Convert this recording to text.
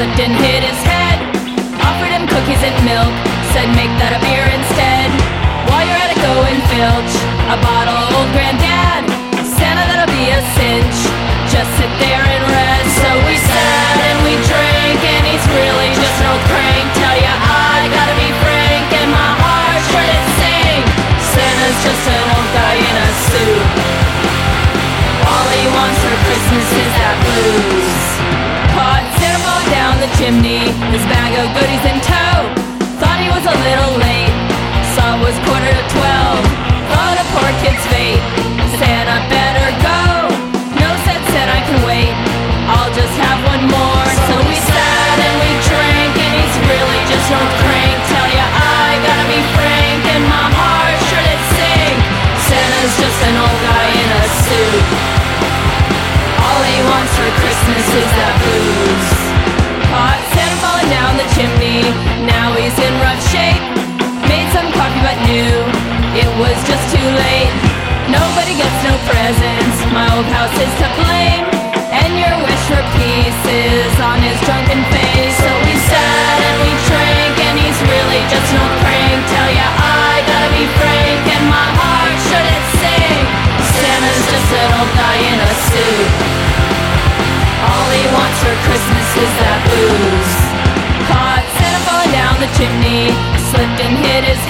slipped and hit his head. Offered him cookies and milk, said make that a beer instead. While you're at it, go and filch for Christmas is that blues. Caught Santa falling down the chimney. Now he's in rough shape. Made some coffee but knew it was just too late. Nobody gets no presents. My old house is to blame. And your wish for peace is on his drunken face. So we sat and we drank, and he's really just no crank. Tell ya, I gotta be frank, and my heart shouldn't sing. Santa's just an old guy in a suit. And hit his